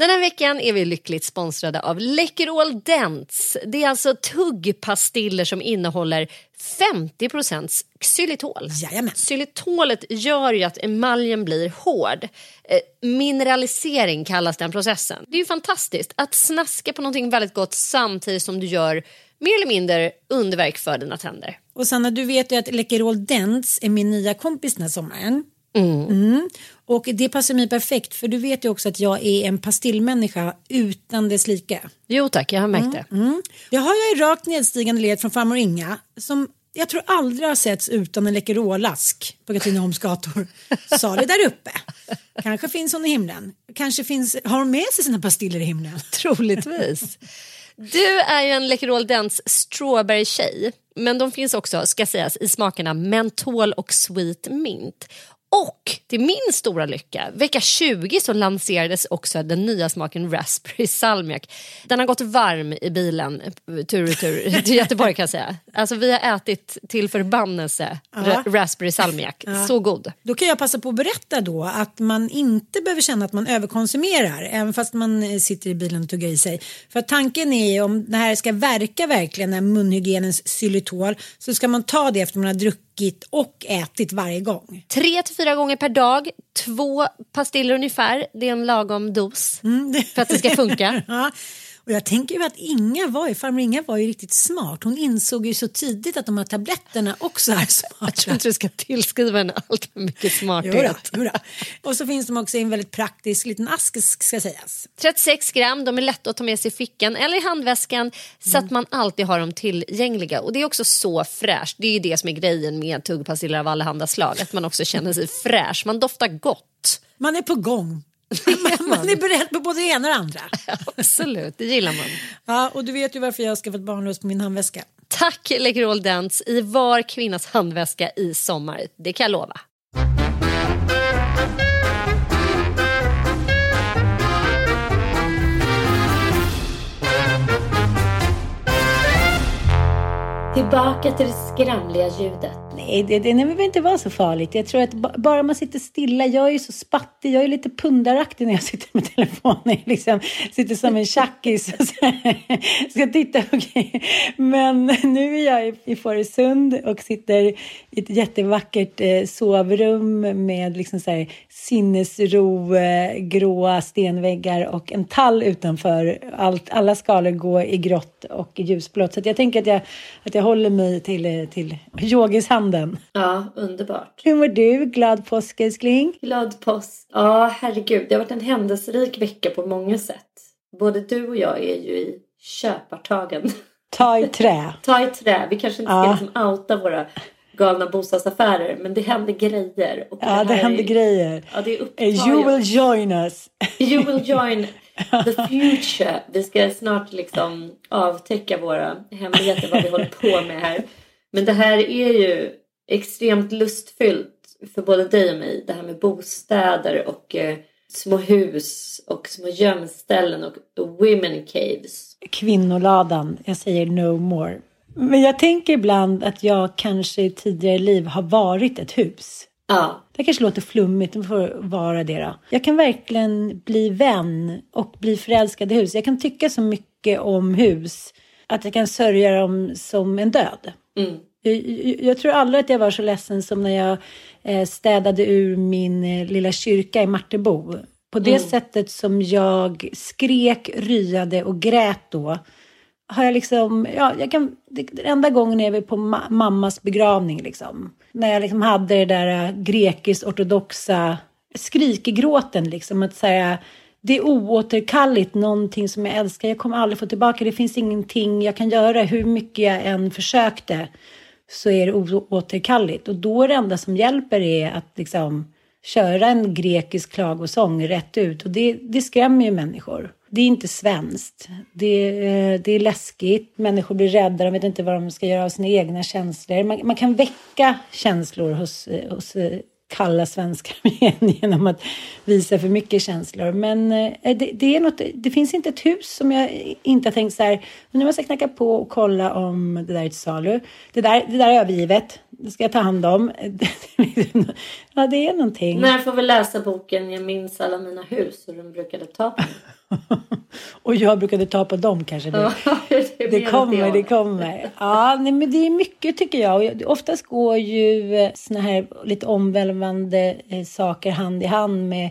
Den här veckan är vi lyckligt sponsrade av Läkerol Dents. Det är alltså tuggpastiller som innehåller 50 xylitol. Jajamän. Xylitolet gör ju att emaljen blir hård. Eh, mineralisering kallas den processen. Det är ju fantastiskt att snaska på någonting väldigt gott samtidigt som du gör mer eller mindre underverk för dina tänder. Och Sanna, du vet ju att Läkerol Dents är min nya kompis den här sommaren. Mm. Och det passar mig perfekt för du vet ju också att jag är en pastillmänniska utan dess like. Jo tack, jag har märkt det. Mm. Jag har ju rakt nedstigande led från farmor Inga som jag tror aldrig har setts utan en Läkerolask på Katrineholms gator. Salig där uppe. Kanske finns hon i himlen. Kanske finns, har hon med sig sina pastiller i himlen. Troligtvis. Du är ju en Läkerol Dents strawberry-tjej. Men de finns också, ska sägas, i smakerna mentol och sweet mint. Och till min stora lycka, vecka 20 så lanserades också den nya smaken raspberry salmiak. Den har gått varm i bilen tur och tur till Göteborg kan jag säga. Alltså vi har ätit till förbannelse ra raspberry salmiak. Så god. Då kan jag passa på att berätta då att man inte behöver känna att man överkonsumerar även fast man eh, sitter i bilen och tuggar i sig. För tanken är om det här ska verka verkligen, den här munhygienens xylitol, så ska man ta det efter man har druckit och ätit varje gång. Tre till fyra gånger per dag, två pastiller ungefär. Det är en lagom dos för att det ska funka. Ja. Och jag tänker ju att Inga var ju, farmor Inga var ju riktigt smart. Hon insåg ju så tidigt att de här tabletterna också är Jag smarta. tror inte du ska tillskriva henne allt för mycket smarthet. jodå. Och så finns de också i en väldigt praktisk liten ask ska sägas. 36 gram, de är lätta att ta med sig i fickan eller i handväskan så att man alltid har dem tillgängliga. Och det är också så fräscht. Det är ju det som är grejen med tuggpastiller av allehanda slag. Att man också känner sig fräsch. Man doftar gott. Man är på gång. Man, är beredd på både det ena och det andra. Absolut, det gillar man. Ja, och du vet ju varför jag har skaffat barnlös på min handväska. Tack Läkerol Dents i var kvinnas handväska i sommar. Det kan jag lova. Tillbaka till det skramliga ljudet. Nej, det, det, det behöver inte vara så farligt. Jag tror att bara man sitter stilla, jag är ju så spattig, jag är lite pundaraktig när jag sitter med telefonen. Jag liksom sitter som en tjackis och så här, ska titta Okay. Men nu är jag i, i Fårösund och sitter i ett jättevackert eh, sovrum med liksom så här sinnesro, eh, gråa stenväggar och en tall utanför. Allt, alla skalor går i grått och ljusblått. Så att jag tänker att jag, att jag håller mig till, eh, till yogishanden. Ja, underbart. Hur mår du? Glad påsk älskling? Glad påsk. Ja, herregud. Det har varit en händelserik vecka på många sätt. Både du och jag är ju i köpartagen. Ta i trä. Ta i trä. Vi kanske inte ska Ja. liksom outa våra galna bostadsaffärer. Men det händer grejer. Och Ja, det här händer är- grejer. Ja, det upptar Eh, You will join us. You will join the future. Vi ska snart liksom avtäcka våra hemligheter vad vi håller på med här. Men det här är ju extremt lustfyllt för både dig och mig. Det här med bostäder och eh, små hus och små gömställen och women caves. Kvinnoladan. Jag säger no more. Men jag tänker ibland att jag kanske i tidigare liv har varit ett hus. Ja. Det kanske låter flummigt, det får vara det då. Jag kan verkligen bli vän och bli förälskad i hus. Jag kan tycka så mycket om hus att jag kan sörja dem som en död. Mm. Jag, tror aldrig att jag var så ledsen som när jag eh, städade ur min eh, lilla kyrka i Martebo. På det sättet som jag skrek, ryade och grät då har jag liksom, ja, jag kan, den enda gången är vi på ma mammas begravning liksom. När jag liksom hade det där äh, grekiskt ortodoxa skrikegråten liksom. Att säga, det är oåterkalligt, någonting som jag älskar. Jag kommer aldrig få tillbaka. Det finns ingenting jag kan göra. Hur mycket jag än försökte så är det oåterkalleligt. Och då är det enda som hjälper är att liksom köra en grekisk klagosång rätt ut. Och det, det skrämmer ju människor. Det är inte svenskt. Det, eh, det är läskigt. Människor blir rädda. De vet inte vad de ska göra av sina egna känslor. Man, man kan väcka känslor hos, eh, hos eh, kalla svenskar genom att visa för mycket känslor. Men eh, det, det, är något, det finns inte ett hus som jag inte har tänkt så här, nu måste jag knacka på och kolla om det där är till salu. Det där, det där är övergivet, det ska jag ta hand om. ja, det är någonting. När får vi läsa boken Jag minns alla mina hus och de brukade ta på och jag brukade ta på dem kanske. Det, det, det kommer, det kommer. Ja, nej, men det är mycket tycker jag. Och oftast går ju eh, såna här lite omvälvande eh, saker hand i hand med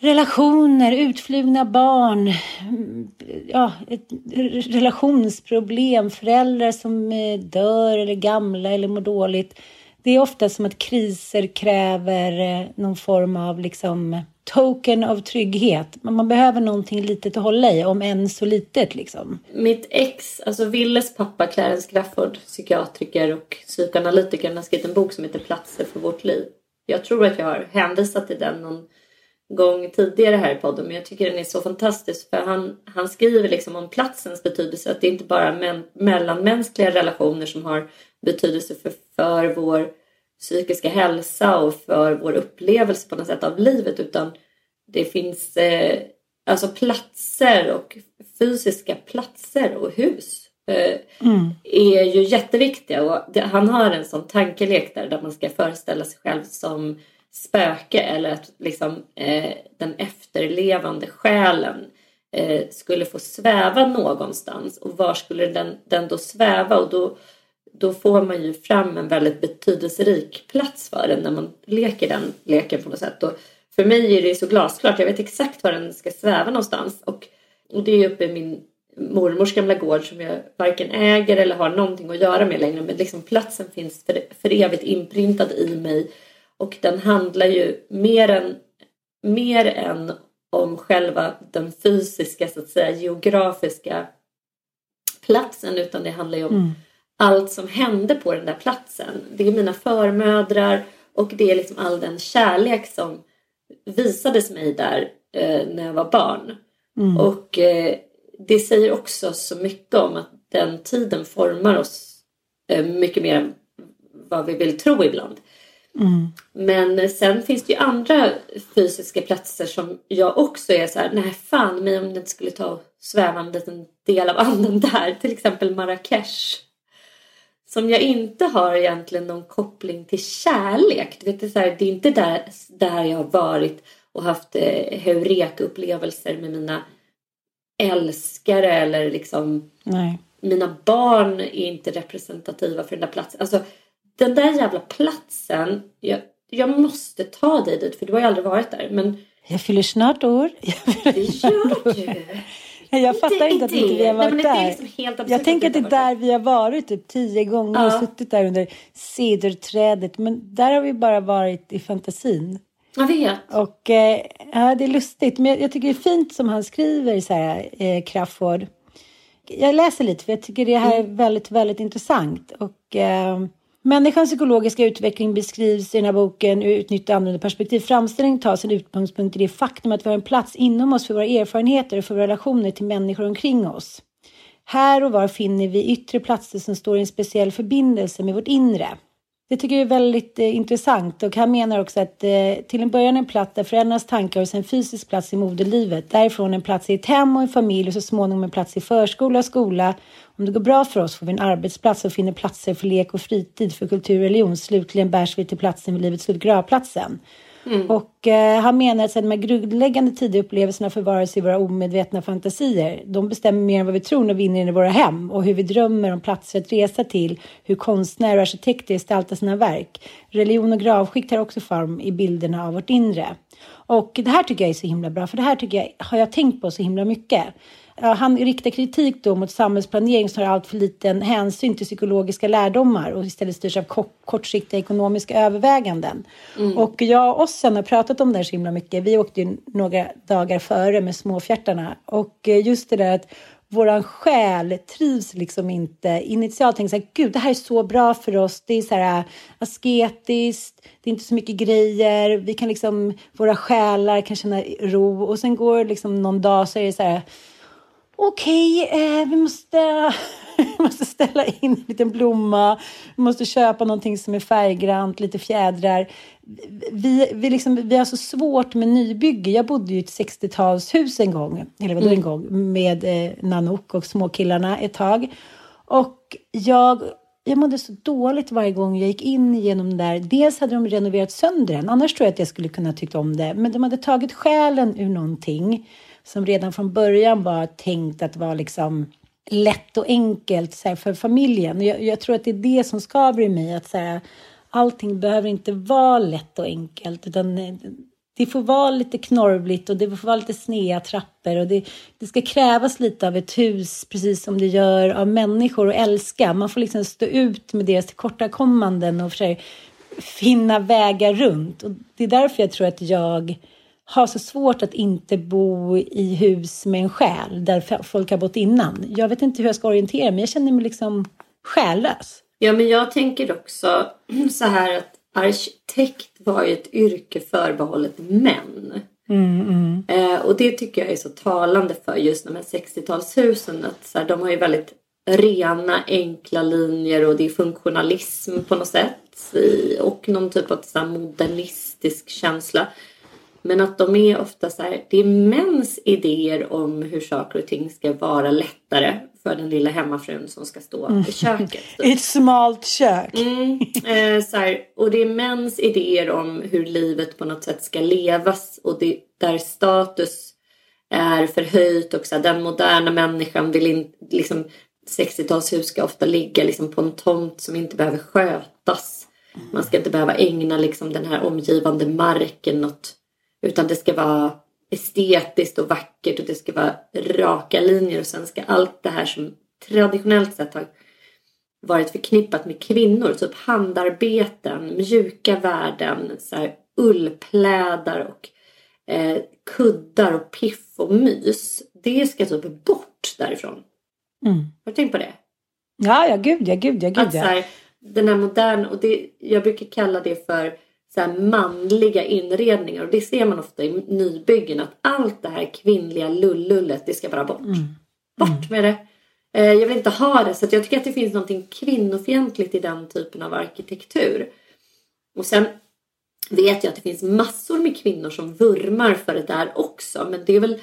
relationer, utflugna barn, mm, ja, relationsproblem, föräldrar som eh, dör eller gamla eller mår dåligt. Det är ofta som att kriser kräver någon form av liksom token av trygghet. men Man behöver någonting litet att hålla i, om än så litet liksom. Mitt ex, alltså Willes pappa Clarence Grafford, psykiatriker och psykoanalytiker, har skrivit en bok som heter Platser för vårt liv. Jag tror att jag har hänvisat till den någon gång tidigare här i podden men jag tycker den är så fantastisk för han, han skriver liksom om platsens betydelse att det är inte bara men, mellanmänskliga relationer som har betydelse för, för vår psykiska hälsa och för vår upplevelse på något sätt av livet utan det finns eh, alltså platser och fysiska platser och hus eh, mm. är ju jätteviktiga. Och det, han har en sån tankelek där, där man ska föreställa sig själv som spöke eller att liksom, eh, den efterlevande själen eh, skulle få sväva någonstans. Och var skulle den, den då sväva? Och då då får man ju fram en väldigt betydelserik plats för den när man leker den leken på något sätt. Och för mig är det så glasklart. Jag vet exakt var den ska sväva någonstans. Och, och det är uppe i min mormors gamla gård som jag varken äger eller har någonting att göra med längre. Men liksom platsen finns för, för evigt inprintad i mig. Och den handlar ju mer än, mer än om själva den fysiska, så att säga, geografiska platsen. Utan det handlar ju om mm allt som hände på den där platsen. Det är mina förmödrar och det är liksom all den kärlek som visades mig där eh, när jag var barn. Mm. Och eh, det säger också så mycket om att den tiden formar oss eh, mycket mer än vad vi vill tro ibland. Mm. Men sen finns det ju andra fysiska platser som jag också är så här, nej fan mig om det inte skulle ta sväva en liten del av anden där. Till exempel Marrakesh som jag inte har egentligen någon koppling till kärlek. Du vet, det, är så här, det är inte där, där jag har varit och haft eh, heureka-upplevelser med mina älskare eller liksom Nej. mina barn är inte representativa för den där platsen. Alltså den där jävla platsen, jag, jag måste ta dig dit för du har ju aldrig varit där. Men jag fyller snart år. Det gör du. Jag fattar inte, inte att inte vi har varit Nej, där. Liksom jag tänker att det är där vi har varit typ tio gånger ja. och suttit där under cederträdet. Men där har vi bara varit i fantasin. Jag vet. Och eh, ja, det är lustigt. Men jag, jag, tycker det är fint som han skriver så här, eh, Crafoord. Jag läser lite för jag tycker det här är mm. väldigt, väldigt intressant. Och eh, Människans psykologiska utveckling beskrivs i den här boken ur ett nytt användarperspektiv. Framställningen tar sin utgångspunkt i det faktum att vi har en plats inom oss för våra erfarenheter och för våra relationer till människor omkring oss. Här och var finner vi yttre platser som står i en speciell förbindelse med vårt inre. Det tycker jag är väldigt eh, intressant och han menar också att eh, till en början en plats där föräldrarnas tankar och sen fysisk plats i moderlivet. Därifrån en plats i ett hem och en familj och så småningom en plats i förskola och skola. Om det går bra för oss får vi en arbetsplats och finner platser för lek och fritid, för kultur och religion. Slutligen bärs vi till platsen vid livets slut, gravplatsen. Mm. Och eh, han menar att de här grundläggande tidiga upplevelserna förvaras i våra omedvetna fantasier. De bestämmer mer än vad vi tror när vi är inne i våra hem och hur vi drömmer om platser att resa till, hur konstnärer och arkitekter gestaltar sina verk. Religion och gravskikt tar också form i bilderna av vårt inre. Och det här tycker jag är så himla bra, för det här tycker jag har jag tänkt på så himla mycket han riktar kritik då mot samhällsplanering som har allt för liten hänsyn till psykologiska lärdomar och istället styrs av kortsiktiga ekonomiska överväganden. Mm. Och jag och Ossen har pratat om det här så himla mycket. Vi åkte ju några dagar före med småfjärtarna och eh, just det där att våran själ trivs liksom inte. Initialt tänker så här, gud, det här är så bra för oss. Det är så här asketiskt, det är inte så mycket grejer. Vi kan liksom, våra själar kan känna ro och sen går liksom någon dag så är det så här, okej, eh, vi måste, måste ställa in en liten blomma, vi måste köpa någonting som är färggrant, lite fjädrar. Vi, vi, liksom, vi har så svårt med nybygge. Jag bodde ju i ett 60-talshus en gång, eller vadå mm. en gång, med eh, Nanook och småkillarna ett tag. Och jag jag mådde så dåligt varje gång jag gick in genom där. Dels hade de renoverat sönder den, annars tror jag att jag skulle kunna tycka om det. Men de hade tagit själen ur någonting som redan från början var tänkt att vara liksom lätt och enkelt så här, för familjen. Jag, jag, tror att det är det som skaver i mig. Att så här, allting behöver inte vara lätt och enkelt. Utan eh, det får vara lite knorvligt och det får vara lite sneda trappor. Och det, det ska krävas lite av ett hus, precis som det gör av människor att älska. Man får liksom stå ut med deras tillkortakommanden och för finna vägar runt. Och det är därför jag tror att jag har så svårt att inte bo i hus med en själ där folk har bott innan. Jag vet inte hur jag ska orientera mig. Jag känner mig liksom själlös. Ja, men jag tänker också så här att arkitekt var ju ett yrke förbehållet män. Mm, mm. Eh, och det tycker jag är så talande för just de här 60-talshusen. Att så här, de har ju väldigt rena, enkla linjer och det är funktionalism på något sätt. Och någon typ av så modernistisk känsla. Men att de är ofta så här, det är mäns idéer om hur saker och ting ska vara lättare för den lilla hemmafrun som ska stå mm. i köket. I ett smalt kök. Mm, eh, så här, och det är mäns idéer om hur livet på något sätt ska levas och det, där status är förhöjt och så här, den moderna människan vill inte, liksom 60-talshus ska ofta ligga liksom på en tomt som inte behöver skötas. Man ska inte behöva ägna liksom den här omgivande marken något utan det ska vara estetiskt och vackert och det ska vara raka linjer och sen ska allt det här som traditionellt sett har varit förknippat med kvinnor, typ handarbeten, mjuka värden, så här, ullplädar och eh, kuddar och piff och mys. Det ska typ bort därifrån. Mm. Har du tänkt på det? Ja, ja gud ja, gud ja, gud ja. Att, så här, den här moderna, och det, jag brukar kalla det för så manliga inredningar och det ser man ofta i nybyggen att allt det här kvinnliga lullullet det ska bara bort. Mm. Bort med det. Eh, jag vill inte ha det så jag tycker att det finns något kvinnofientligt i den typen av arkitektur. Och sen vet jag att det finns massor med kvinnor som vurmar för det där också men det är väl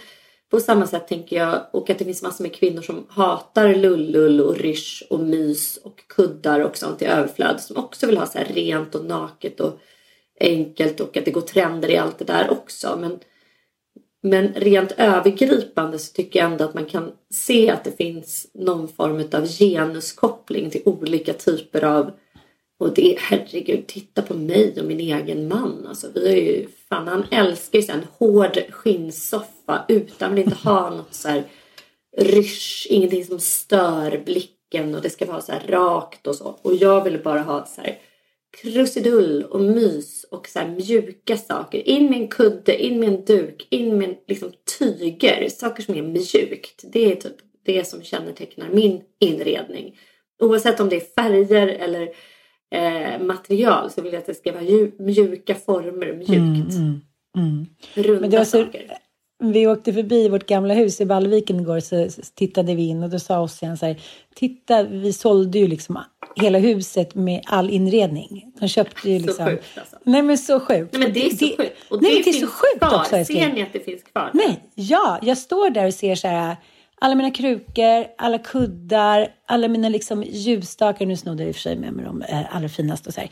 på samma sätt tänker jag och att det finns massor med kvinnor som hatar lullull och rysch och mys och kuddar och sånt i överflöd som också vill ha så här rent och naket och enkelt och att det går trender i allt det där också. Men, men rent övergripande så tycker jag ändå att man kan se att det finns någon form av genuskoppling till olika typer av och det, herregud, titta på mig och min egen man. Alltså, vi är ju, fan, han älskar ju så en hård skinnsoffa utan vill inte ha något så här rysch, ingenting som stör blicken och det ska vara så här rakt och så. Och jag vill bara ha så här krusidull och mys och så mjuka saker. In med en kudde, in med en duk, in med liksom tyger. Saker som är mjukt. Det är typ det som kännetecknar min inredning. Oavsett om det är färger eller eh, material så vill jag att det ska vara mjuka former, mjukt. Mm, mm, mm. Runda Men det var så, saker. Vi åkte förbi vårt gamla hus i Vallviken igår så tittade vi in och då sa Ossian så här, titta vi sålde ju liksom hela huset med all inredning. De köpte ju liksom. Så sjukt alltså. Nej men så sjukt. Nej men det är så sjukt. Och nej, det, det är finns så sjukt kvar. också. Ser ni att det finns kvar? Nej, ja, jag står där och ser så här alla mina krukor, alla kuddar, alla mina liksom ljusstakar. Nu snodde jag i och för sig med mig de eh, allra finaste. Och så här.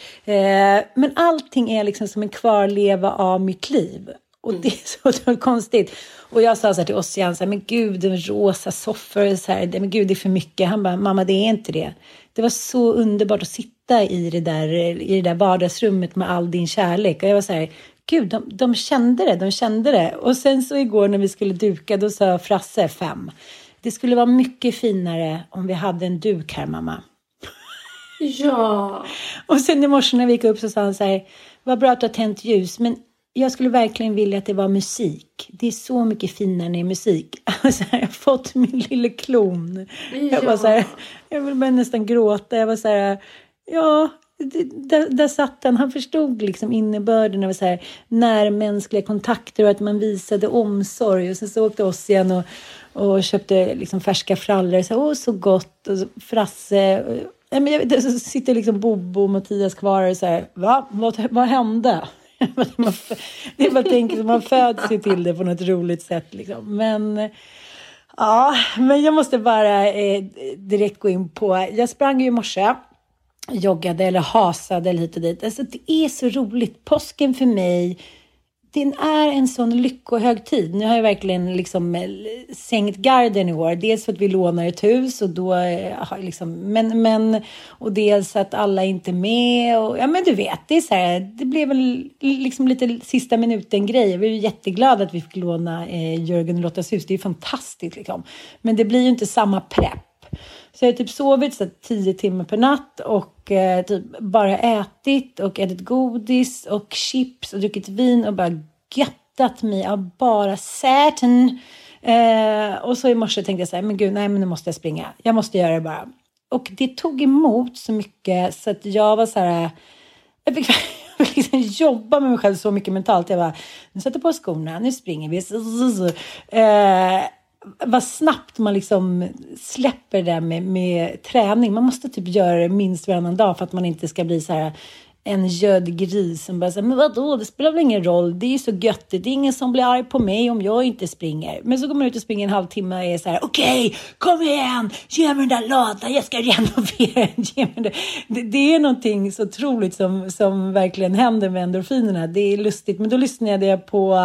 Eh, men allting är liksom som en kvarleva av mitt liv. Och det är så, så konstigt. Och jag sa så här till Ossian, så här, men gud, rosa soffor, så här, men gud, det är för mycket. Han bara, mamma, det är inte det. Det var så underbart att sitta i det där, i det där vardagsrummet med all din kärlek. Och jag var så här, gud, de, de kände det, de kände det. Och sen så igår när vi skulle duka, då sa Frasse fem. Det skulle vara mycket finare om vi hade en duk här, mamma. Ja. Och sen i morse när vi gick upp så sa han så här, vad bra att du har tänt ljus, men jag skulle verkligen vilja att det var musik. Det är så mycket finare när det är musik. Alltså, jag har fått min lille klon. Jag, var så här, jag vill bara nästan gråta. Jag var så här, ja, där, där satt han. Han förstod liksom innebörden av så här, närmänskliga kontakter och att man visade omsorg. Och sen så åkte oss igen och, och köpte liksom färska frallor. Så, Åh, så gott! Och så, Frasse. Ja, men jag, så sitter liksom Bobo och Mattias kvar och så här, va? Vad, vad hände? Man det är bara tänker, att man föds ju till det på något roligt sätt. Liksom. Men, ja, men jag måste bara eh, direkt gå in på... Jag sprang ju i morse, joggade eller hasade eller hit och dit. Alltså, det är så roligt. Påsken för mig, den är en sån lyckohögtid. Nu har jag verkligen liksom eh, sänkt garden i år. Dels för att vi lånar ett hus och då eh, har jag liksom, men, men och dels att alla inte är med och ja men du vet, det är så här, det blev väl liksom lite sista minuten grej. Vi är ju att vi fick låna eh, Jörgen och Lottas hus. Det är ju fantastiskt liksom. Men det blir ju inte samma prepp. Så jag har typ sovit så tio timmar per natt och eh, typ bara ätit och ätit godis och chips och druckit vin och bara göttat mig av bara säten. Eh, och så i morse tänkte jag så här, men gud, nej men nu måste jag springa. Jag måste göra det bara. Och det tog emot så mycket så att jag var så här, jag fick, jag fick liksom jobba med mig själv så mycket mentalt. Jag bara, nu sätter jag på skorna, nu springer vi. Eh, vad snabbt man liksom släpper det där med, med träning. Man måste typ göra det minst varannan dag för att man inte ska bli så här en gödd gris som bara säger men vadå, det spelar väl ingen roll, det är ju så gött, det är ingen som blir arg på mig om jag inte springer. Men så går man ut och springer en halvtimme och är så här, okej, okay, kom igen, ge mig den där lådan, jag ska renovera den. Det. Det, det är någonting så otroligt som, som verkligen händer med endorfinerna, det är lustigt. Men då lyssnade jag på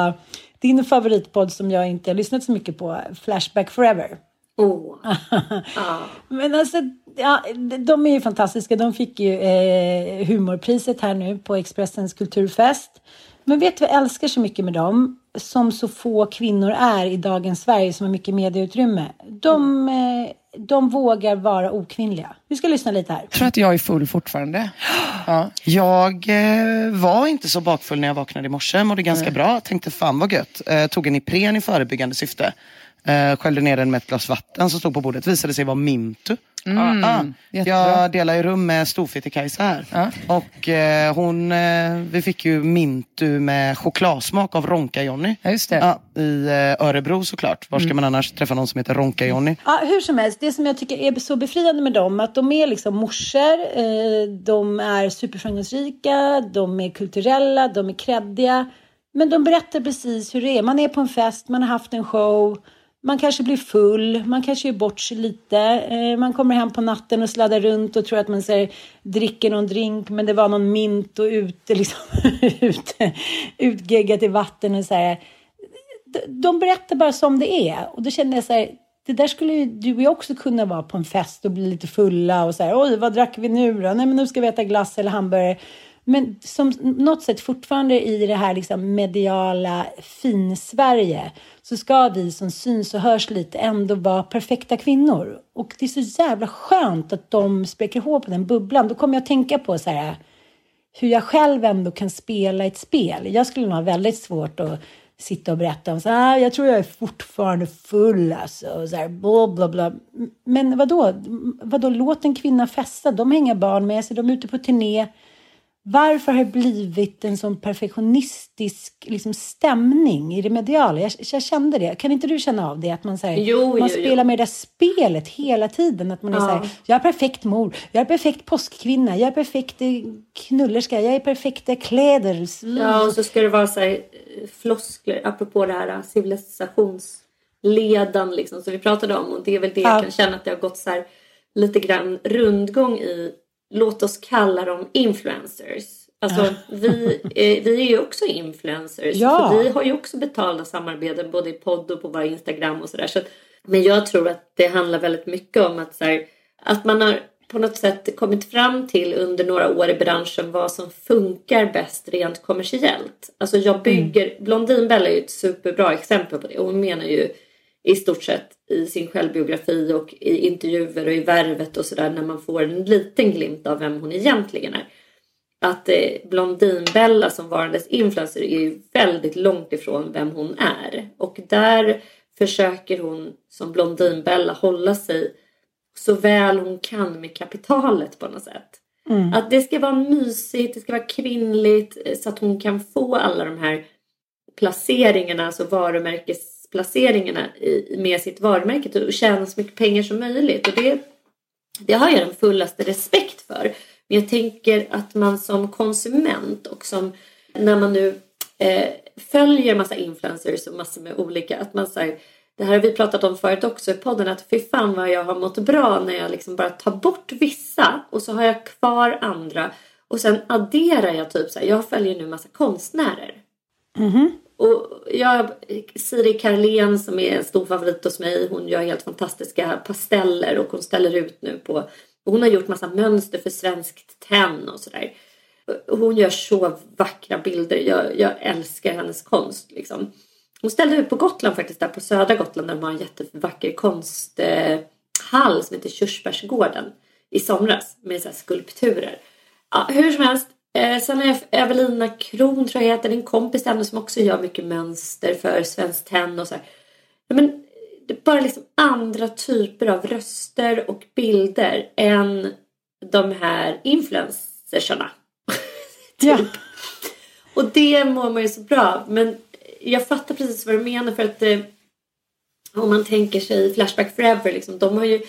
din favoritpodd som jag inte har lyssnat så mycket på, Flashback Forever. Oh. Men alltså, ja, de är ju fantastiska. De fick ju eh, humorpriset här nu på Expressens kulturfest. Men vet du vad jag älskar så mycket med dem? Som så få kvinnor är i dagens Sverige som har mycket medieutrymme. De, eh, de vågar vara okvinnliga. Vi ska lyssna lite här. Jag tror att jag är full fortfarande. Ja. Jag eh, var inte så bakfull när jag vaknade i morse. Mådde ganska bra. Tänkte fan vad gött. Eh, tog en Ipren i förebyggande syfte. Eh, sköljde ner den med ett glas vatten som stod på bordet. Visade sig vara Mintu. Mm, Ah, ah. jättebra. Jag delar ju rum med Storfitte-Kajsa här. Och eh, hon, eh, vi fick ju Mintu med chokladsmak av Ronka-Johnny. Ja, just det. Ja, I eh, Örebro såklart. Var ska man annars träffa någon som heter Ronka-Johnny? Ja, hur som helst, det som jag tycker är så befriande med dem, att de är liksom morsor, eh, de är superframgångsrika, de är kulturella, de är kreddiga. Men de berättar precis hur det är. Man är på en fest, man har haft en show, man kanske blir full, man kanske gör bort sig lite. Eh, man kommer hem på natten och sladdar runt och tror att man här, dricker någon drink, men det var någon mint och ute, liksom, ut, utgeggat i vatten och så här. De, de berättar bara som det är. Och då kände jag så här, det där skulle ju du och jag också kunna vara på en fest och bli lite fulla och så här, oj, vad drack vi nu då? Nej, men nu ska vi äta glass eller hamburgare. Men som något sätt fortfarande i det här liksom mediala fin-Sverige så ska vi som syns och hörs lite ändå vara perfekta kvinnor. Och det är så jävla skönt att de spräcker hål på den bubblan. Då kommer jag att tänka på så här, hur jag själv ändå kan spela ett spel. Jag skulle nog ha väldigt svårt att sitta och berätta om så här, ah, jag tror jag är fortfarande full alltså. Och så här, bla, bla, bla. Men vadå? vadå? Låt en kvinna festa. De har inga barn med sig, de är ute på turné varför har det blivit en sån perfektionistisk liksom, stämning i det mediala? Jag, jag kände det. Kan inte du känna av det? Att man, så här, Jo, man jo, spelar jo. med det där spelet hela tiden. Att man är Ja. så här, jag är perfekt mor, jag är perfekt påskkvinna, jag är perfekt eh, knullerska, jag är perfekta kläder. Ja, och så ska det vara så här, eh, floskler apropå det här civilisationsledan liksom, som vi pratade om. Och det är väl det Ja. jag kan känna att det har gått så här lite grann rundgång i. Låt oss kalla dem influencers. Alltså vi, eh, vi är ju också influencers. Ja. För vi har ju också betalda samarbeten både i podd och på våra Instagram och sådär. Så, men jag tror att det handlar väldigt mycket om att, så här, att man har på något sätt kommit fram till under några år i branschen vad som funkar bäst rent kommersiellt. Alltså jag bygger, Blondinbella är ju ett superbra exempel på det. Och hon menar ju i stort sett i sin självbiografi och i intervjuer och i värvet och sådär när man får en liten glimt av vem hon egentligen är. Att eh, Blondinbella som varandes influencer är ju väldigt långt ifrån vem hon är. Och där försöker hon som Blondinbella hålla sig så väl hon kan med kapitalet på något sätt. Att det ska vara mysigt, det ska vara kvinnligt eh, så att hon kan få alla de här placeringarna, alltså marknadsplaceringarna i, med sitt varumärke och tjäna så mycket pengar som möjligt. Och det, det har jag den fullaste respekt för. Men jag tänker att man som konsument och som när man nu eh, följer massa influencers och massor med olika, att man säger det här har vi pratat om förut också i podden att fy fan vad jag har mått bra när jag liksom bara tar bort vissa och så har jag kvar andra och sen adderar jag typ så här, jag följer nu massa konstnärer. Mm-hmm. Och jag, Siri Karlén som är en stor favorit hos mig, hon gör helt fantastiska pasteller och hon ställer ut nu på, och hon har gjort massa mönster för Svenskt Tenn och sådär. Hon gör så vackra bilder, jag, jag älskar hennes konst liksom. Hon ställde ut på Gotland faktiskt, där på södra Gotland där de har en jättevacker konsthall som heter Körsbärsgården i somras med så här skulpturer. Ja, hur som helst. Eh, sen är Evelina Kron tror jag heter, en kompis till henne som också gör mycket mönster för Svenskt Tenn och så här. Men bara liksom andra typer av röster och bilder än de här influencersarna. Ja. Och det mår man ju så bra av. Men jag fattar precis vad du menar för att eh, om man tänker sig Flashback Forever, liksom, de har ju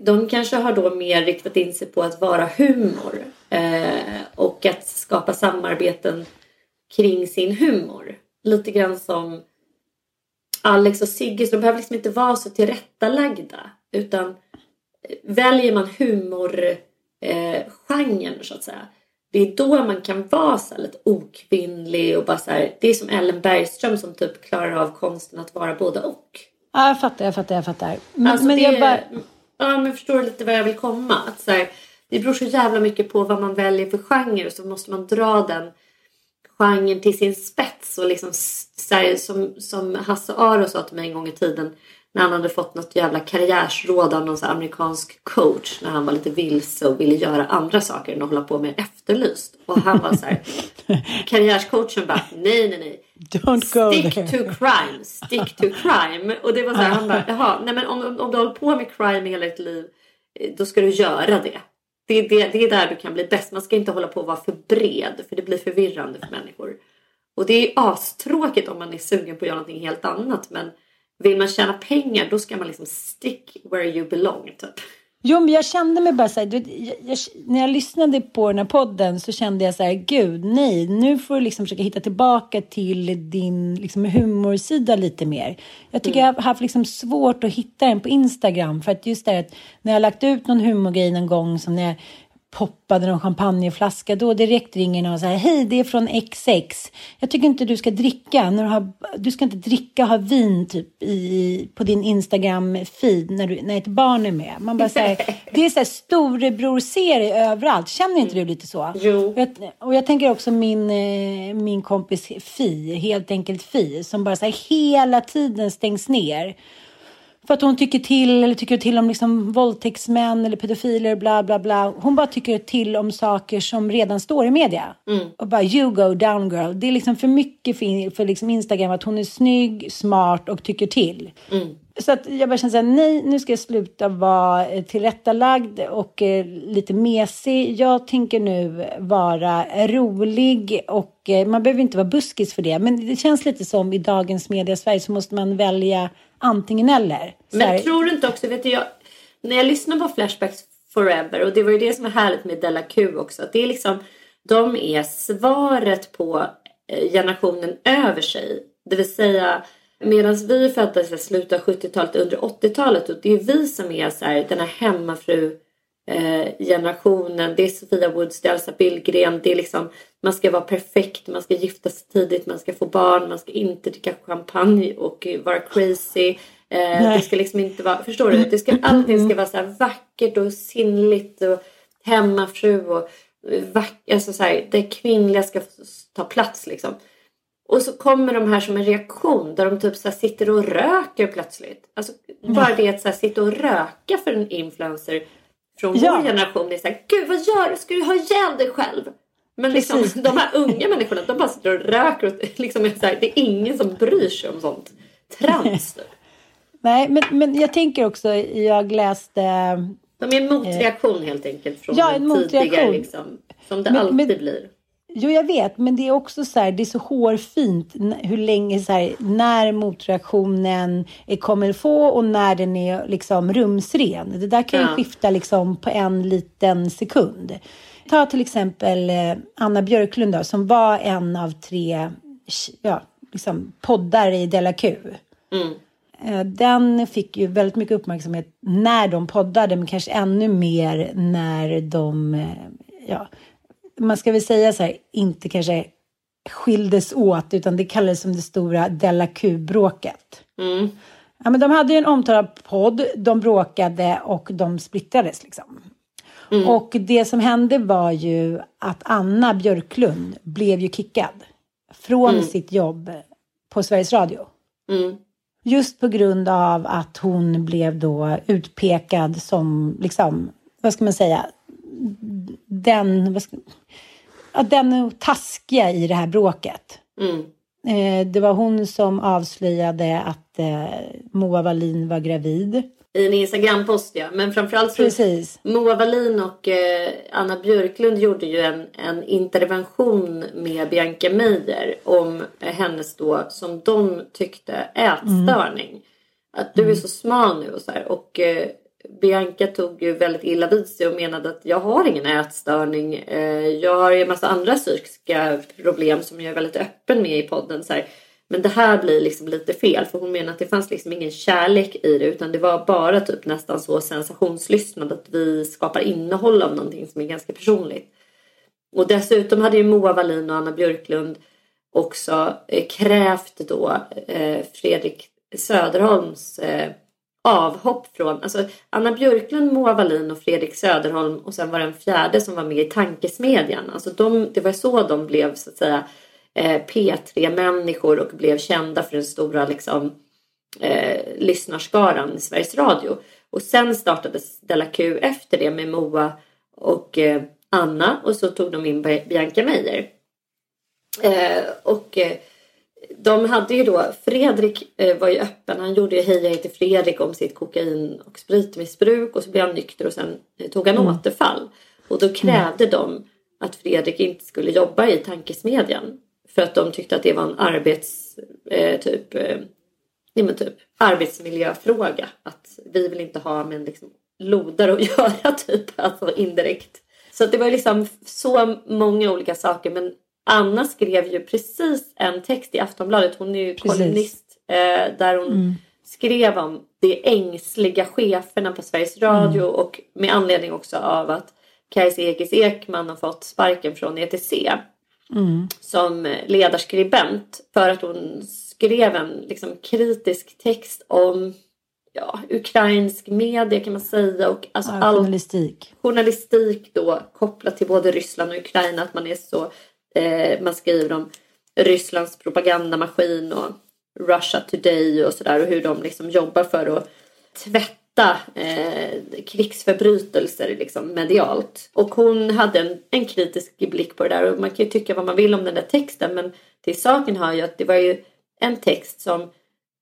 de kanske har då mer riktat in sig på att vara humor och att skapa samarbeten kring sin humor. Lite grann som Alex och Sigge, så de behöver liksom inte vara så tillrättalagda utan eh, väljer man humorgenren eh, så att säga det är då man kan vara så lite okvinnlig och bara så här, det är som Ellen Bergström som typ klarar av konsten att vara både och. Ja, jag fattar, jag fattar, jag fattar. Men, Alltså men det, jag bara... Ja, men förstår lite vad jag vill komma? Att så här, det beror så jävla mycket på vad man väljer för genre och så måste man dra den genren till sin spets och liksom här, som, som Hasse Aro sa till mig en gång i tiden när han hade fått något jävla karriärsråd av någon amerikansk coach när han var lite vilse och ville göra andra saker än att hålla på med Efterlyst. Och han var så här, karriärscoachen bara nej, nej, nej. Don't go Stick to crime, stick to crime. Och det var så här, han bara, jaha, nej men om, om, du håller på med crime hela ditt liv, eh, då ska du göra det. Det är, det, det är där du kan bli bäst. Man ska inte hålla på att vara för bred, för det blir förvirrande för människor. Och det är astråkigt om man är sugen på att göra någonting helt annat. Men vill man tjäna pengar, då ska man liksom stick where you belong, typ. Jo, men jag kände mig bara så här, du, jag, jag, när jag lyssnade på den här podden så kände jag så här, gud, nej, nu får du liksom försöka hitta tillbaka till din liksom, humorsida lite mer. Jag tycker jag har haft liksom svårt att hitta den på Instagram för att just det här att när jag har lagt ut någon humorgrej någon gång som när jag poppade någon champagneflaska, då direkt ringer någon och säger hej, det är från XX. Jag tycker inte du ska dricka, när du, har, du ska inte dricka och ha vin typ i, på din Instagram-feed när, du, när ett barn är med. Man bara säger, det är så här storebror-serie överallt. Känner inte du lite så? Jo. Och jag, och jag tänker också min, eh, min kompis Fi, helt enkelt Fi, som bara så här hela tiden stängs ner för att hon tycker till eller tycker till om liksom våldtäktsmän eller pedofiler bla bla bla. Hon bara tycker till om saker som redan står i media. Mm. Och bara you go down girl. Det är liksom för mycket för, för liksom Instagram att hon är snygg, smart och tycker till. Mm. Så att jag bara känner så här, nej, nu ska jag sluta vara eh, tillrättalagd och eh, lite mesig. Jag tänker nu vara rolig och eh, man behöver inte vara buskis för det. Men det känns lite som i dagens media Sverige så måste man välja antingen eller. Så här, Men tror du inte också, vet du, jag, när jag lyssnar på Flashbacks Forever och det var ju det som var härligt med Della Q också. Att det är liksom, de är svaret på eh, generationen över sig. Det vill säga medan vi födda i slutet av 70-talet under 80-talet och det är vi som är så här, den här hemmafru eh, generationen. Det är Sofia Woods, det är Elsa Billgren. Det är liksom, man ska vara perfekt, man ska gifta sig tidigt, man ska få barn, man ska inte dricka champagne och vara crazy. Eh, det ska liksom inte vara, förstår du? Det ska, allting ska vara så vackert och sinnligt och hemmafru och eh, vack, alltså så här, det kvinnliga ska ta plats liksom. Och så kommer de här som en reaktion där de typ så sitter och röker plötsligt. Alltså bara det att så sitta och röka för en influencer från Ja. vår generation är såhär, gud vad gör du? Ska du ha ihjäl dig själv? Men liksom, Precis. de här unga människorna de bara sitter och röker och liksom är så här, det är ingen som bryr sig om sånt trams. Nej, men, men jag tänker också, jag läste... De är en motreaktion helt enkelt från Ja, en motreaktion. tidigare liksom, som det Men- alltid men- blir. Jo, jag vet, men det är också så här, det är så hårfint hur länge så här, när motreaktionen är kommer få och när den är liksom rumsren. Det där kan ju Ja. skifta liksom på en liten sekund. Ta till exempel eh, Anna Björklund då, som var en av tre ja, liksom poddare i Della Q. Mm. Eh, Den fick ju väldigt mycket uppmärksamhet när de poddade, men kanske ännu mer när de, eh, ja, man ska väl säga så här, inte kanske skildes åt, utan det kallades som det stora Della Q-bråket. Mm. Ja, men de hade ju en omtalad podd, de bråkade och de splittrades liksom. Och det som hände var ju att Anna Björklund blev ju kickad från sitt jobb på Sveriges Radio. Mm. Just på grund av att hon blev då utpekad som, liksom, vad ska man säga, den, ska, den taskiga i det här bråket. Mm. Eh, det var hon som avslöjade att eh, Moa Wallin var gravid. I en Instagram-post ja. Men framförallt så Precis. Moa Wallin och eh, Anna Björklund gjorde ju en, en intervention med Bianca Meijer om hennes då som de tyckte ätstörning. Att du är så smal nu och så här. Och Bianca tog ju väldigt illa vid sig och menade att jag har ingen ätstörning. Eh, jag har ju en massa andra psykiska problem som jag är väldigt öppen med i podden. Så här. Men det här blir liksom lite fel för hon menar att det fanns liksom ingen kärlek i det utan det var bara typ nästan så sensationslyssnad att vi skapar innehåll av någonting som är ganska personligt. Och dessutom hade ju Moa Wallin och Anna Björklund också eh, krävt då eh, Fredrik Söderholms avhopp från, alltså Anna Björklund, Moa Wallin och Fredrik Söderholm och sen var det en fjärde som var med i Tankesmedjan. Alltså de, det var så de blev så att säga eh, P3-människor och blev kända för den stora liksom, eh, lyssnarskaran i Sveriges Radio. Och sen startades Della Q efter det med Moa och eh, Anna och så tog de in Bianca Meijer. Eh, och eh, de hade ju då, Fredrik eh, var ju öppen, han gjorde ju Hej jag heter Fredrik om sitt kokain och spritmissbruk och så blev han nykter och sen eh, tog han återfall. Och då krävde de att Fredrik inte skulle jobba i tankesmedjan. För att de tyckte att det var en arbets, eh, typ, eh, nej men typ arbetsmiljöfråga. Att vi vill inte ha med en liksom lodare att göra typ, alltså indirekt. Så det var liksom så många olika saker men Anna skrev ju precis en text i Aftonbladet, hon är ju Precis. kolumnist, eh, där hon skrev om de ängsliga cheferna på Sveriges Radio och med anledning också av att Kajsa Ekis Ekman har fått sparken från ETC som ledarskribent för att hon skrev en liksom, kritisk text om ja, ukrainsk media kan man säga och alltså Ja, all journalistik. journalistik då kopplat till både Ryssland och Ukraina att man är så eh, man skriver om Rysslands propagandamaskin och Russia Today och sådär och hur de liksom jobbar för att tvätta eh, krigsförbrytelser liksom, medialt. Och hon hade en, en kritisk blick på det där och man kan ju tycka vad man vill om den där texten men till saken hör ju att det var ju en text som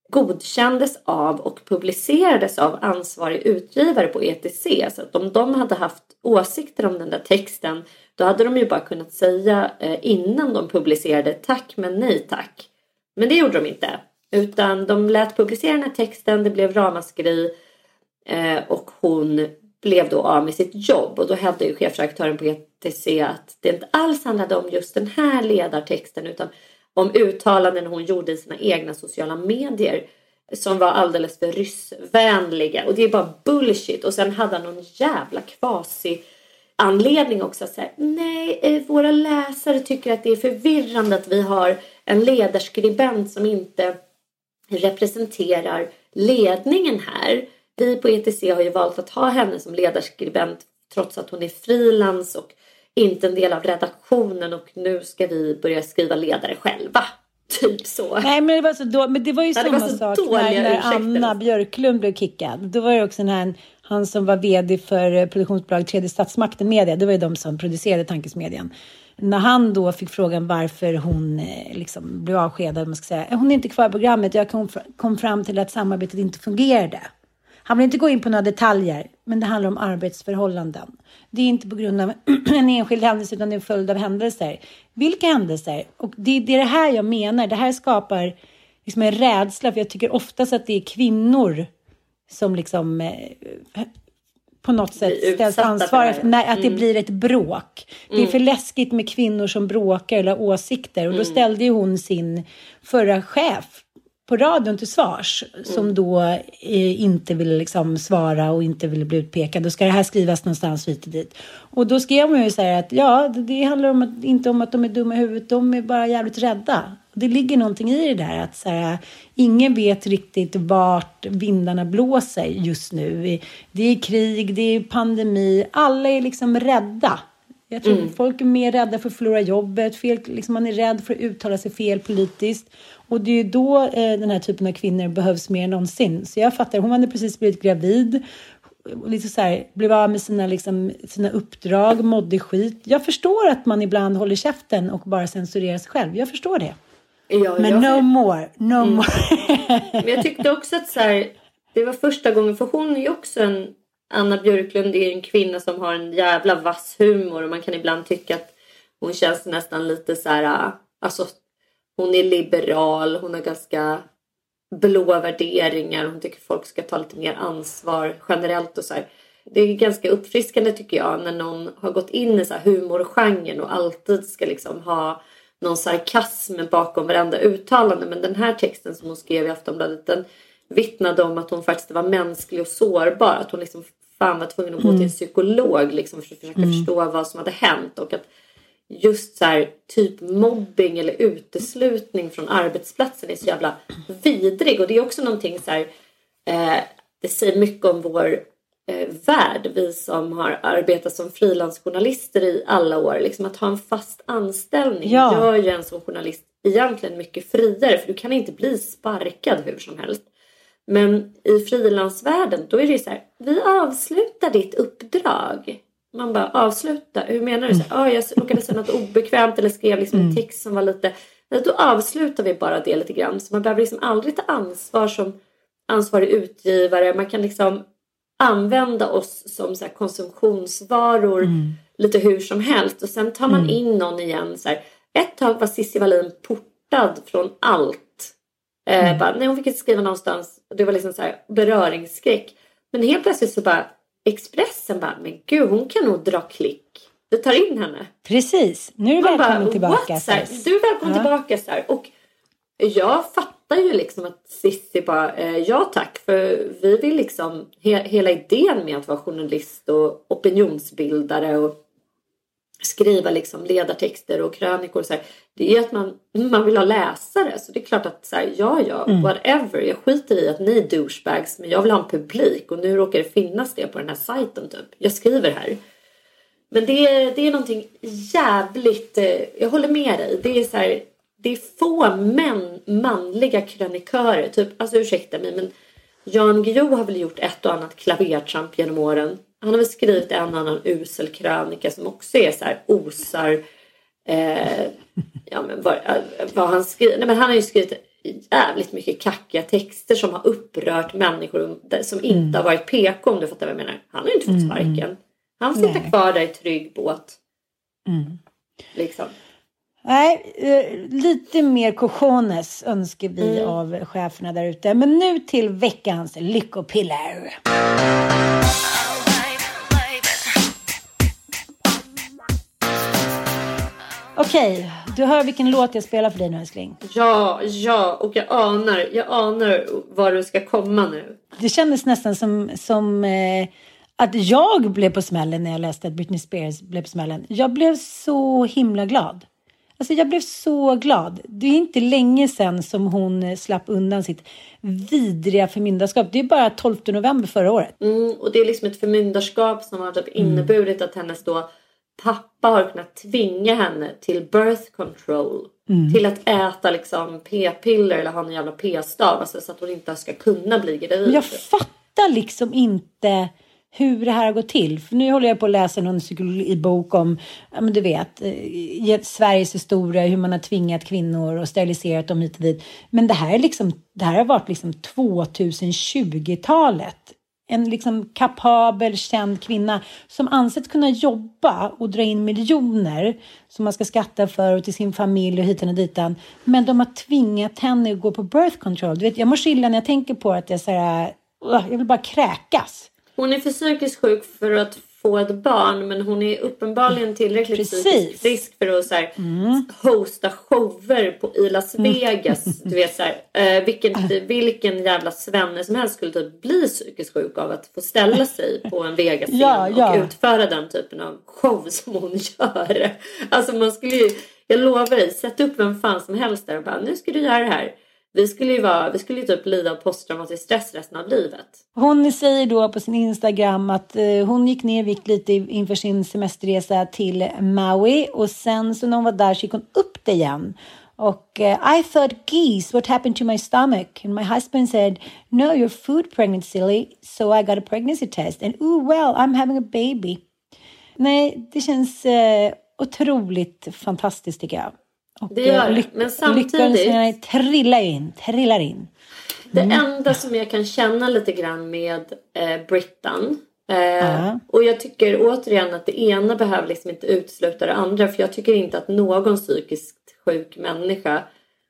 godkändes av och publicerades av ansvarig utgivare på ETC. Så att om de hade haft åsikter om den där texten då hade de ju bara kunnat säga eh, innan de publicerade tack men nej tack. Men det gjorde de inte. Utan de lät publicera den här texten, det blev ramaskri eh, och hon blev då av med sitt jobb. Och då hävdade ju chefredaktören på ETC att det inte alls handlade om just den här ledartexten utan om uttalanden hon gjorde i sina egna sociala medier som var alldeles för ryssvänliga. Och det är bara bullshit. Och sen hade han någon jävla kvasi anledning också att säga nej, eh, våra läsare tycker att det är förvirrande att vi har en ledarskribent som inte representerar ledningen här. Vi på ETC har ju valt att ha henne som ledarskribent trots att hon är frilans och inte en del av redaktionen och nu ska vi börja skriva ledare själva. Typ så. Nej men det var så då, men det var ju ja, samma var sak när, när Anna Björklund blev kickad. Då var det också den här, han som var vd för eh, produktionsbolaget Tredje Statsmakten Media. Det var ju de som producerade Tankesmedjan. När han då fick frågan varför hon eh, liksom blev avskedad, man ska säga, hon är inte kvar i programmet, jag kom, fram till att samarbetet inte fungerade. Han vill inte gå in på några detaljer, men det handlar om arbetsförhållanden. Det är inte på grund av en enskild händelse, utan det är en följd av händelser. Vilka händelser? Och det, det är det här jag menar. Det här skapar liksom en rädsla, för jag tycker oftast att det är kvinnor som liksom eh, på något sätt ställs ansvariga för när, att mm. det blir ett bråk. Det är mm. för läskigt med kvinnor som bråkar eller åsikter. Och då mm. ställde ju hon sin förra chef på radion till svars som mm. då eh, inte ville liksom svara och inte ville bli utpekad. Då ska det här skrivas någonstans hit och dit. Och då skrev man ju så här att ja, det, det handlar om att, inte om att de är dumma i huvudet, de är bara jävligt rädda. Det ligger någonting i det där att så här, ingen vet riktigt vart vindarna blåser just nu. Det är krig, det är pandemi, alla är liksom rädda. Jag tror mm. folk är mer rädda för att förlora jobbet, fel, liksom man är rädd för att uttala sig fel politiskt. Och det är då eh, den här typen av kvinnor behövs mer än någonsin. Så jag fattar, hon hade precis blivit gravid. Lite så här, blev av med sina, liksom, sina uppdrag, mådde skit. Jag förstår att man ibland håller käften och bara censurerar sig själv. Jag förstår det. Ja, Men no more, no mm. more. Men jag tyckte också att så här, det var första gången, för hon är ju också en Anna Björklund är en kvinna som har en jävla vass humor och man kan ibland tycka att hon känns nästan lite så här, äh, alltså hon är liberal, hon har ganska blå värderingar, hon tycker folk ska ta lite mer ansvar generellt och så här. Det är ganska uppfriskande tycker jag när någon har gått in i så här humorgenren och alltid ska liksom ha någon sarkasm bakom varenda uttalande. Men den här texten som hon skrev i Aftonbladet den vittnade om att hon faktiskt var mänsklig och sårbar. Att hon liksom fan var tvungen att gå till en mm. psykolog liksom för att försöka mm. förstå vad som hade hänt. Och att just så här, typ mobbing eller uteslutning från arbetsplatsen är så jävla vidrig. Och det är också någonting så här, eh, det säger mycket om vår eh, värld. Vi som har arbetat som frilansjournalister i alla år. Liksom att ha en fast anställning ja. gör ju en som journalist egentligen mycket friare. För du kan inte bli sparkad hur som helst. Men i frilansvärlden då är det så här, vi avslutar ditt uppdrag. Man bara avsluta, hur menar du? Så här, oh, jag råkade säga något obekvämt eller skrev liksom en mm. text som var lite... Då avslutar vi bara det lite grann. Så man behöver liksom aldrig ta ansvar som ansvarig utgivare. Man kan liksom använda oss som så konsumtionsvaror mm. lite hur som helst. Och sen tar man mm. in någon igen. Så här. Ett tag var Cissi Wallin portad från allt Eh, mm. bara, nej, hon fick inte skriva någonstans. Det var liksom så här beröringsskräck. Men helt plötsligt så bara Expressen bara, men gud hon kan nog dra klick. Vi tar in henne. Precis, nu är du välkommen bara, tillbaka. Så här, du är välkommen ja. tillbaka. Så här. Och jag fattar ju liksom att Cissi bara, eh, ja tack. För vi vill liksom, he hela idén med att vara journalist och opinionsbildare och skriva liksom ledartexter och krönikor. Så här, det är att man, man vill ha läsare. Så det är klart att så här, ja, ja, mm. whatever. Jag skiter i att ni är douchebags men jag vill ha en publik och nu råkar det finnas det på den här sajten typ. Jag skriver här. Men det är, det är någonting jävligt, eh, jag håller med dig. Det är så här, det är få män, manliga krönikörer, typ, alltså ursäkta mig men Jan Guillou har väl gjort ett och annat klavertramp genom åren. Han har väl skrivit en annan usel krönika som också är så här osar eh, ja, men vad, vad han skriver. Nej, men han har ju skrivit jävligt mycket kackiga texter som har upprört människor som inte mm. har varit PK om du fattar vad jag menar. Han har ju inte fått mm, mm. sparken. Han får sitta kvar där i trygg båt. Mm. Liksom. Nej, eh, lite mer cojones önskar vi mm. av cheferna där ute. Men nu till veckans lyckopiller. Okej, du hör vilken låt jag spelar för dig nu älskling. Ja, ja, och jag anar, jag anar var du ska komma nu. Det kändes nästan som, som eh, att jag blev på smällen när jag läste att Britney Spears blev på smällen. Jag blev så himla glad. Alltså jag blev så glad. Det är inte länge sedan som hon slapp undan sitt vidriga förmyndarskap. Det är bara 12 november förra året. Mm, och det är liksom ett förmyndarskap som har typ inneburit mm. att hennes då pappa har kunnat tvinga henne till birth control. Mm. Till att äta liksom p-piller eller ha en jävla p-stav. Alltså, så att hon inte ska kunna bli gravid. Jag fattar liksom inte hur det här har gått till. För nu håller jag på att läsa någon psykologibok om, ja men du vet, eh, Sveriges historia, hur man har tvingat kvinnor och steriliserat dem hit och dit. Men det här, är liksom, det här har varit liksom 2020-talet. En liksom kapabel, känd kvinna som ansetts kunna jobba och dra in miljoner som man ska skatta för och till sin familj och hitan och ditan. Men de har tvingat henne att gå på birth control. Du vet, jag mår så illa när jag tänker på att jag, så här, jag vill bara kräkas. Hon är för psykiskt sjuk för att få ett barn men hon är uppenbarligen tillräckligt Precis. psykiskt frisk för att så här, mm. hosta shower på, i Las mm. Vegas. Mm. Du vet så här, eh, vilken, vilken jävla svenne som helst skulle typ bli psykiskt sjuk av att få ställa sig på en Vegas-scen ja, ja. och utföra den typen av show som hon gör. Alltså man skulle ju, jag lovar dig, sätt upp vem fan som helst där och bara nu ska du göra det här. Vi skulle ju, vara, vi skulle ju typ lida av posttraumatisk stress resten av livet. Hon säger då på sin Instagram att eh, hon gick ner i vikt lite inför sin semesterresa till Maui och sen så när hon var där så gick hon upp det igen. Och uh, I thought, geese, what happened to my stomach? And my husband said, no, you're food pregnant, silly. So I got a pregnancy test. And oh well, I'm having a baby. Nej, det känns uh, otroligt fantastiskt tycker jag. Och det gör det. Men samtidigt. trillar in, trillar in. Mm. Det enda som jag kan känna lite grann med eh, Brittan. Eh. Och jag tycker återigen att det ena behöver liksom inte utesluta det andra. För jag tycker inte att någon psykiskt sjuk människa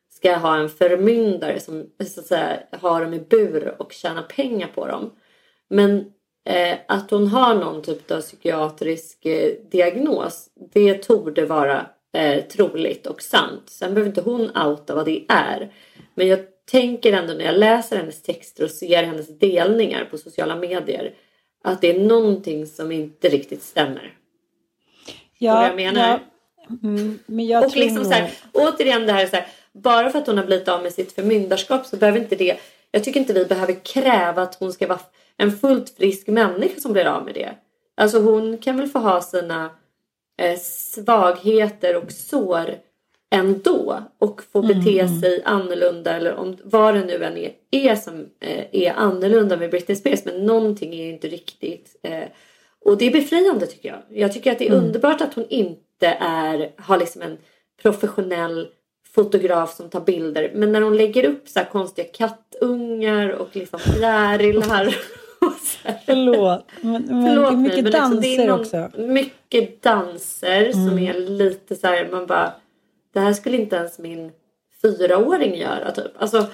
ska ha en förmyndare som så att säga, har dem i bur och tjänar pengar på dem. Men eh, att hon har någon typ av psykiatrisk eh, diagnos, det torde vara eh, troligt och sant. Sen behöver inte hon outa vad det är. Men jag tänker ändå när jag läser hennes texter och ser hennes delningar på sociala medier att det är någonting som inte riktigt stämmer. Ja, jag menar? Ja. Mm, men jag och tror liksom så här, återigen det här, så här, bara för att hon har blivit av med sitt förmyndarskap så behöver inte det. Jag tycker inte vi behöver kräva att hon ska vara en fullt frisk människa som blir av med det. Alltså hon kan väl få ha sina eh, svagheter och sår ändå och få bete mm. sig annorlunda eller om vad det nu än är, är som eh, är annorlunda med Britney Spears men någonting är inte riktigt eh, och det är befriande tycker jag. Jag tycker att det är mm. underbart att hon inte är, har liksom en professionell fotograf som tar bilder men när hon lägger upp så här konstiga kattungar och liksom fjärilar Förlåt. Men, men Förlåt mycket mig, danser liksom, någon, också. Mycket danser mm. som är lite så här, man bara, det här skulle inte ens min fyraåring göra typ. Alltså,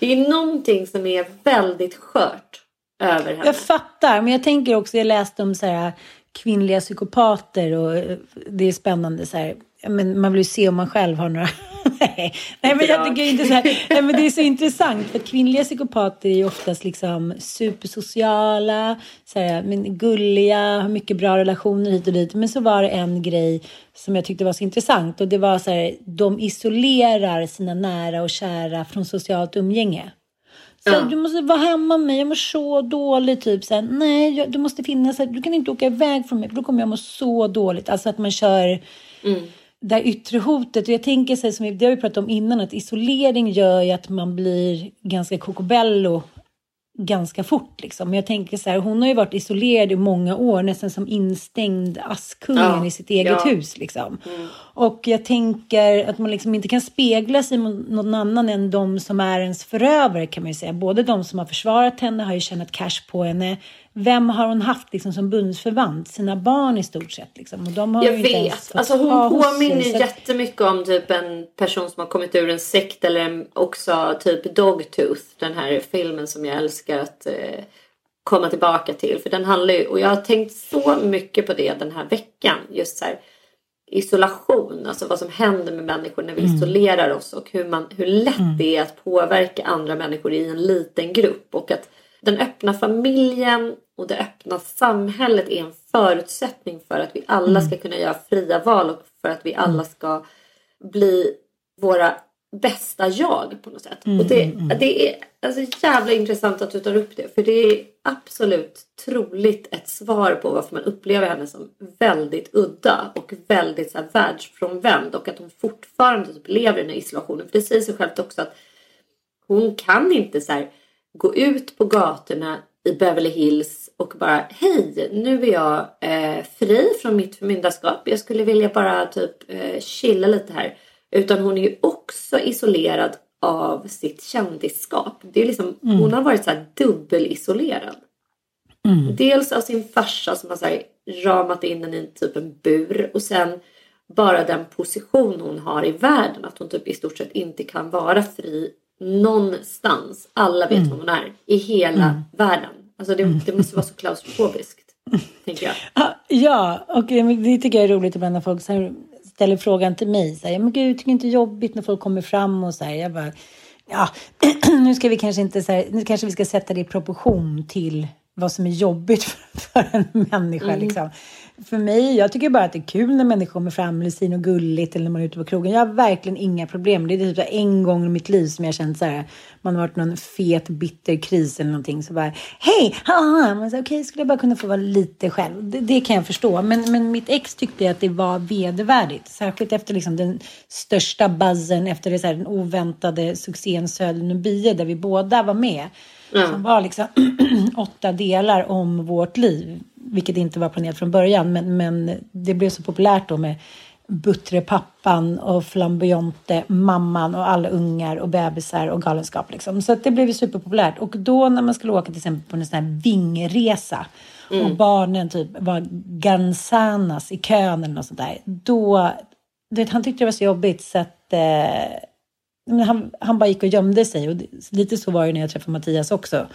det är någonting som är väldigt skört över henne. Jag fattar, men jag tänker också, jag läste om så här kvinnliga psykopater och eh, det är spännande så här, men man vill ju se om man själv har några nej, nej, men jag tycker inte så här. Nej, men det är så intressant för kvinnliga psykopater är ju oftast liksom supersociala, så här, men gulliga, har mycket bra relationer hit och dit. Men så var det en grej som jag tyckte var så intressant och det var så här, de isolerar sina nära och kära från socialt umgänge. Så ja. Du måste vara hemma med mig, jag mår så dåligt. Typ. Så här, nej, du måste finnas Du kan inte åka iväg från mig för då kommer jag må så dåligt. Alltså att man kör mm det yttre hotet. Och jag tänker här, som det har vi pratat om innan, att isolering gör ju att man blir ganska kokobello ganska fort. Liksom. Men jag tänker så här, hon har ju varit isolerad i många år, nästan som instängd Askungen Ja, i sitt eget ja. hus. Liksom. Och jag tänker att man liksom inte kan spegla sig mot någon annan än de som är ens förövare kan man ju säga. Både de som har försvarat henne har ju tjänat cash på henne. Vem har hon haft liksom som bundsförvant? Sina barn i stort sett. Liksom. Och de har Jag ens vet. Alltså hon sig, påminner så att- jättemycket om typ en person som har kommit ur en sekt eller en- också typ Dogtooth. Den här filmen som jag älskar att eh, komma tillbaka till. För den handlar ju, och jag har tänkt så mycket på det den här veckan. Just så här isolation, alltså vad som händer med människor när vi isolerar oss och hur, man, hur lätt det är att påverka andra människor i en liten grupp. Och att den öppna familjen och det öppna samhället är en förutsättning för att vi alla ska kunna göra fria val och för att vi alla ska bli våra bästa jag på något sätt. Och det, det är alltså jävla intressant att du tar upp det. För det är absolut troligt ett svar på varför man upplever henne som väldigt udda och väldigt så här, världsfrånvänd. Och att hon fortfarande typ lever i den här isolationen. För det säger sig självt också att hon kan inte så här, gå ut på gatorna i Beverly Hills och bara hej nu är jag eh, fri från mitt förmyndarskap. Jag skulle vilja bara typ eh, chilla lite här. Utan hon är ju också isolerad av sitt kändisskap. Det är liksom, Hon har varit så här dubbelisolerad. Dels av sin farsa som har så här, ramat in henne i typ en bur och sen bara den position hon har i världen. Att hon typ i stort sett inte kan vara fri någonstans. Alla vet vem hon är i hela världen. Alltså det, det måste vara så klaustrofobiskt. tänker jag. Ja, och det tycker jag är roligt ibland när folk ställer frågan till mig. Så här, men gud, tycker inte det är jobbigt när folk kommer fram och så här. Jag bara, ja, nu ska vi kanske inte så här, nu kanske vi ska sätta det i proportion till vad som är jobbigt för, för en människa. Liksom. För mig, jag tycker bara att det är kul när människor kommer fram eller säger något gulligt eller när man är ute på krogen. Jag har verkligen inga problem. Det är typ en gång i mitt liv som jag känt så här, man har varit någon fet bitter kris eller någonting så bara, hej, haha, man säger okej, skulle jag bara kunna få vara lite själv. Det, det kan jag förstå. Men, men mitt ex tyckte att det var vedervärdigt. Särskilt efter liksom den största buzzen, efter det så här, den oväntade succén Södern och Bie där vi båda var med. Som var liksom åtta delar om vårt liv. Vilket inte var planerat från början. Men, men det blev så populärt då med buttre pappan och flamboyante mamman och alla ungar och bebisar och galenskap. Liksom. Så det blev superpopulärt. Och då när man skulle åka till exempel på en sån här vingresa och barnen typ var gansanas i kön eller något sånt där. Då, vet, han tyckte det var så jobbigt så att eh, han, han bara gick och gömde sig. Och lite så var det när jag träffade Mattias också.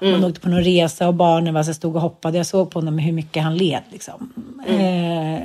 Man åkte på någon resa och barnen var så stod och hoppade. Jag såg på honom hur mycket han led. Liksom. Eh,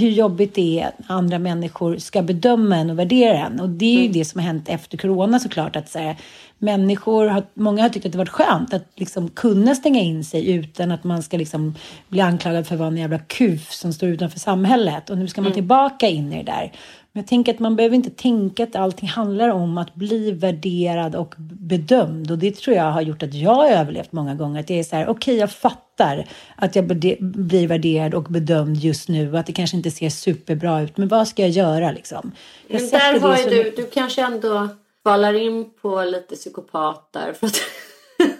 hur jobbigt det är att andra människor ska bedöma en och värdera en. Och det är ju det som har hänt efter corona såklart. Att så här, människor har, många har tyckt att det varit skönt att liksom kunna stänga in sig utan att man ska liksom bli anklagad för att vara en jävla kuf som står utanför samhället. Och nu ska man tillbaka in i det där. Men jag tänker att man behöver inte tänka att allting handlar om att bli värderad och bedömd. Och det tror jag har gjort att jag har överlevt många gånger. Att det är så här, okej jag fattar att jag blir värderad och bedömd just nu. Och att det kanske inte ser superbra ut. Men vad ska jag göra liksom? Jag Men där har ju du, du kanske ändå faller in på lite psykopater. För att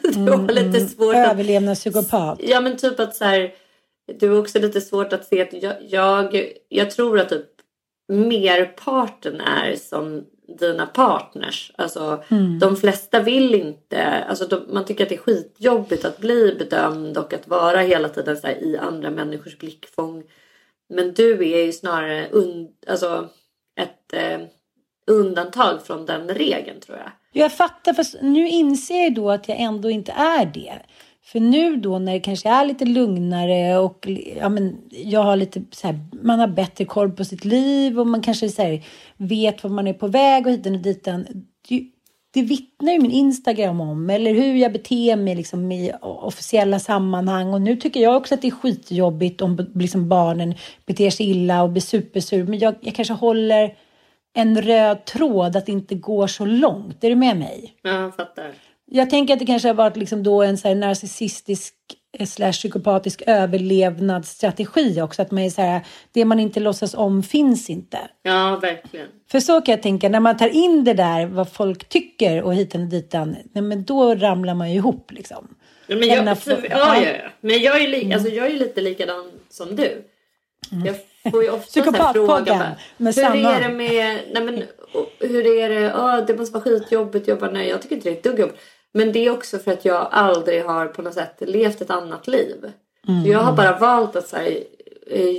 du har lite svårt att... Överlevnadspsykopat. Ja men typ att så här, du har också lite svårt att se att jag, jag, jag tror att typ merparten är som dina partners. Alltså de flesta vill inte, alltså de, man tycker att det är skitjobbigt att bli bedömd och att vara hela tiden här, i andra människors blickfång. Men du är ju snarare und, alltså ett eh, undantag från den regeln tror jag. Jag fattar, fast nu inser jag då att jag ändå inte är det. För nu då när det kanske är lite lugnare och ja, men jag har lite så här, man har bättre koll på sitt liv och man kanske så här, vet var man är på väg och hit och ditan. Det, det vittnar ju min Instagram om, eller hur jag beter mig liksom, i officiella sammanhang. Och nu tycker jag också att det är skitjobbigt om liksom, barnen beter sig illa och blir supersur. Men jag, jag kanske håller en röd tråd att det inte går så långt. Är du med mig? Ja, jag fattar. Jag tänker att det kanske har varit liksom då en så här narcissistisk eh, slash psykopatisk överlevnadsstrategi också. Att man är så här, det man inte låtsas om finns inte. Ja, verkligen. För så kan jag tänka, när man tar in det där vad folk tycker och hitan och ditan, nej, men då ramlar man ju ihop liksom. Ja, men jag, för, ja, ja. ja. Men jag är, li, alltså, jag är lite likadan som du. Jag får ju ofta så frågor. bara, med Hur samma. är det med... Nej, men, hur är det? Oh, det måste vara skitjobbigt. Bara, nej, jag tycker inte det är ett dugg jobbigt. Men det är också för att jag aldrig har på något sätt levt ett annat liv. Så jag har bara valt att säga...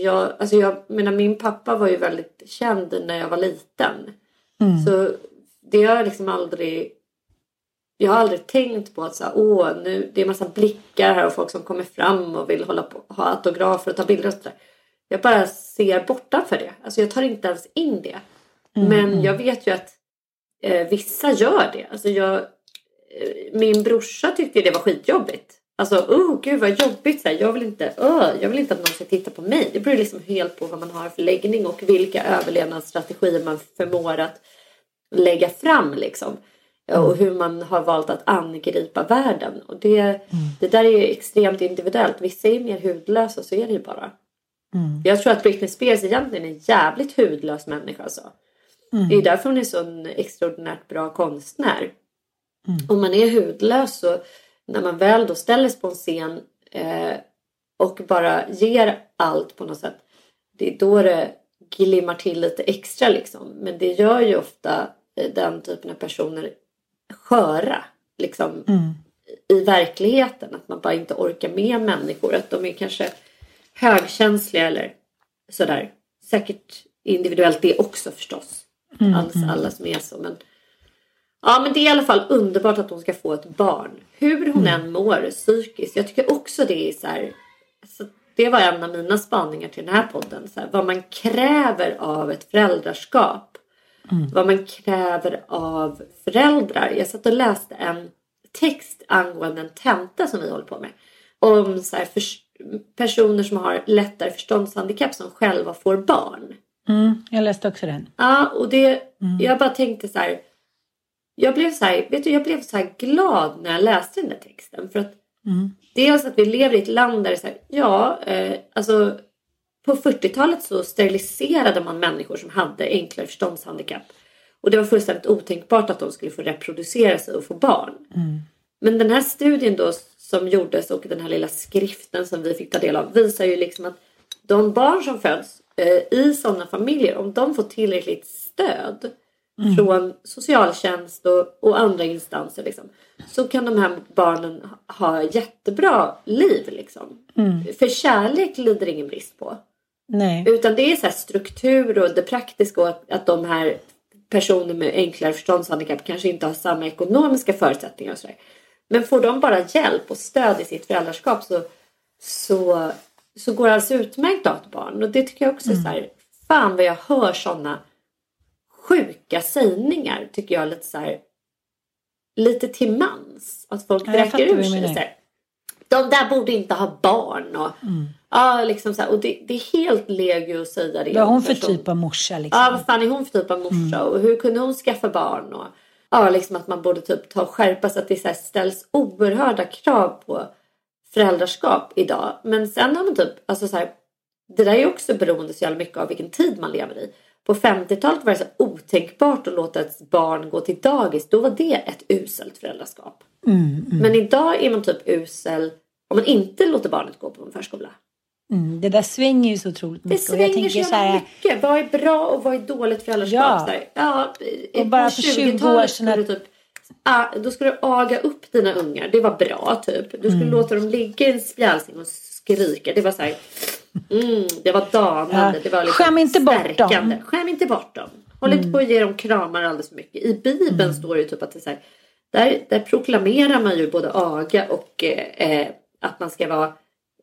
Jag, alltså jag menar, min pappa var ju väldigt känd när jag var liten. Så det har jag liksom aldrig jag har aldrig tänkt på att så här, åh, nu, det är massa blickar här och folk som kommer fram och vill hålla på, ha autografer och ta bilder och sådär. Jag bara ser bortanför det. Alltså jag tar inte ens in det. Men jag vet ju att eh, vissa gör det. Alltså jag, eh, min brorsa tyckte det var skitjobbigt. Alltså, oh gud vad jobbigt. Så här, jag, vill inte, oh, jag vill inte att någon ska titta på mig. Det beror liksom helt på vad man har för läggning och vilka överlevnadsstrategier man förmår att lägga fram. Liksom. Och hur man har valt att angripa världen. Och det, det där är extremt individuellt. Vissa är mer hudlösa, så är det ju bara. Jag tror att Britney Spears egentligen är en jävligt hudlös människa. Alltså. Det är därför hon är så en extraordinärt bra konstnär. Om man är hudlös så när man väl då ställer sig på en scen eh, och bara ger allt på något sätt. Det är då det glimmar till lite extra liksom. Men det gör ju ofta eh, den typen av personer sköra. Liksom i verkligheten. Att man bara inte orkar med människor. Att de är kanske högkänsliga eller sådär. Säkert individuellt det också förstås. Alls, alla som är så. Men, ja men det är i alla fall underbart att hon ska få ett barn. Hur hon än mår psykiskt. Jag tycker också det är så här. Alltså, det var en av mina spaningar till den här podden. Så här, vad man kräver av ett föräldraskap. Vad man kräver av föräldrar. Jag satt och läste en text angående en tenta som vi håller på med. Om så här, förs- personer som har lättare förståndshandikapp som själva får barn. Mm, jag läste också den. Ja, och det, jag bara tänkte så här. Jag blev så här, vet du, jag blev så glad när jag läste den där texten. För att dels att vi lever i ett land där det är så här, ja, eh, alltså på 40-talet så steriliserade man människor som hade enklare förståndshandikapp. Och det var fullständigt otänkbart att de skulle få reproducera sig och få barn. Men den här studien då som gjordes och den här lilla skriften som vi fick ta del av visar ju liksom att de barn som föds eh, i sådana familjer, om de får tillräckligt stöd från socialtjänst och, och andra instanser liksom, så kan de här barnen ha jättebra liv. Liksom. För kärlek lider ingen brist på. Nej. Utan det är så struktur och det praktiska och att, att de här personer med enklare förståndshandikapp kanske inte har samma ekonomiska förutsättningar. Och så där. Men får de bara hjälp och stöd i sitt föräldraskap så, så, så går det alldeles utmärkt att ha ett barn. Och det tycker jag också är så här, fan vad jag hör sådana sjuka sägningar tycker jag lite så här, lite till mans. Att folk Ja, vräker ur sig. Så här, de där borde inte ha barn. Och, ja, liksom så här, och det, det är helt legio att säga det. Vad om hon för person. typ av morsa liksom? Ja, vad fan är hon för typ av morsa? Och hur kunde hon skaffa barn? Och, ja, liksom att man borde typ ta och skärpa så att det så ställs oerhörda krav på föräldraskap idag. Men sen har man typ, alltså så här, det där är också beroende så jävla mycket av vilken tid man lever i. På 50-talet var det så otänkbart att låta ett barn gå till dagis. Då var det ett uselt föräldraskap. Men idag är man typ usel om man inte låter barnet gå på en förskola. Mm, det där svänger ju så otroligt Det mycket. och jag svänger så tänker så här, mycket. Vad är bra och vad är dåligt föräldraskap? Ja. Ja, Och bara för 20 år 20-talet sedan du typ, då skulle du aga upp dina ungar. Det var bra typ. Du skulle Mm. låta dem ligga i en spjälsing och skrika. Det var så här, mm, det var danande. Ja. Det var liksom Skäm inte bort dem. stärkande. Skäm inte bort dem. Håll Mm. inte på att ge dem kramar alldeles för mycket. I Bibeln står det ju typ att det är så här, där, där proklamerar man ju både aga och eh, eh, att man ska vara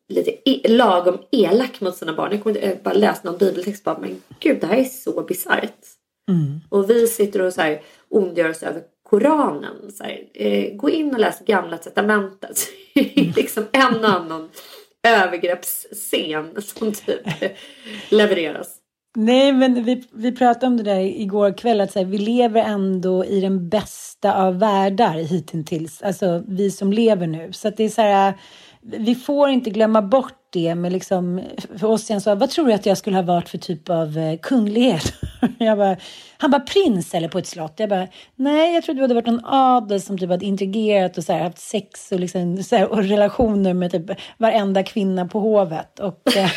lite e- lagom elak mot sina barn. Jag kommer jag bara läste någon bibeltext bara, men gud det här är så bisarrt. Och vi sitter och så här ondgör oss över Koranen. Så här, eh, gå in och läs Gamla Testamentet. liksom en och annan övergreppsscen som typ levereras. Nej, men vi, vi pratade om det där igår kväll, att så här, vi lever ändå i den bästa av världar hittills. Alltså vi som lever nu. Så att det är så här, vi får inte glömma bort det med liksom, för Ossian sa, vad tror du att jag skulle ha varit för typ av eh, kunglighet? jag bara, han bara, prins eller på ett slott? Jag bara, nej, jag tror du hade varit någon adel som typ hade intrigerat och så här, haft sex och, liksom, så här, och relationer med typ varenda kvinna på hovet. Och eh,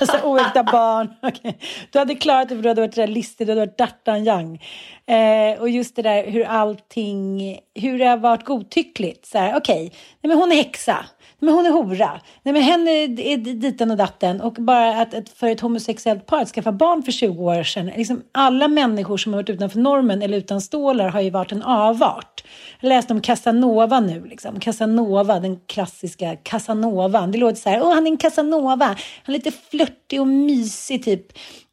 så oäkta barn. Okay. Du hade klarat det för du hade varit listig, du hade varit Dartan Young. Eh, och just det där hur allting, hur det har varit godtyckligt. Så här, okej, okay, hon är häxa men hon är hora. Nej, men henne är diten och datten. Och bara att, att för ett homosexuellt par att skaffa barn för 20 år sedan. Liksom alla människor som har varit utanför normen eller utan stålar har ju varit en avart. Jag läste om Casanova nu. Liksom. Casanova, den klassiska casanovan. Det låter så här, åh han är en Casanova. Han är lite flörtig och mysig typ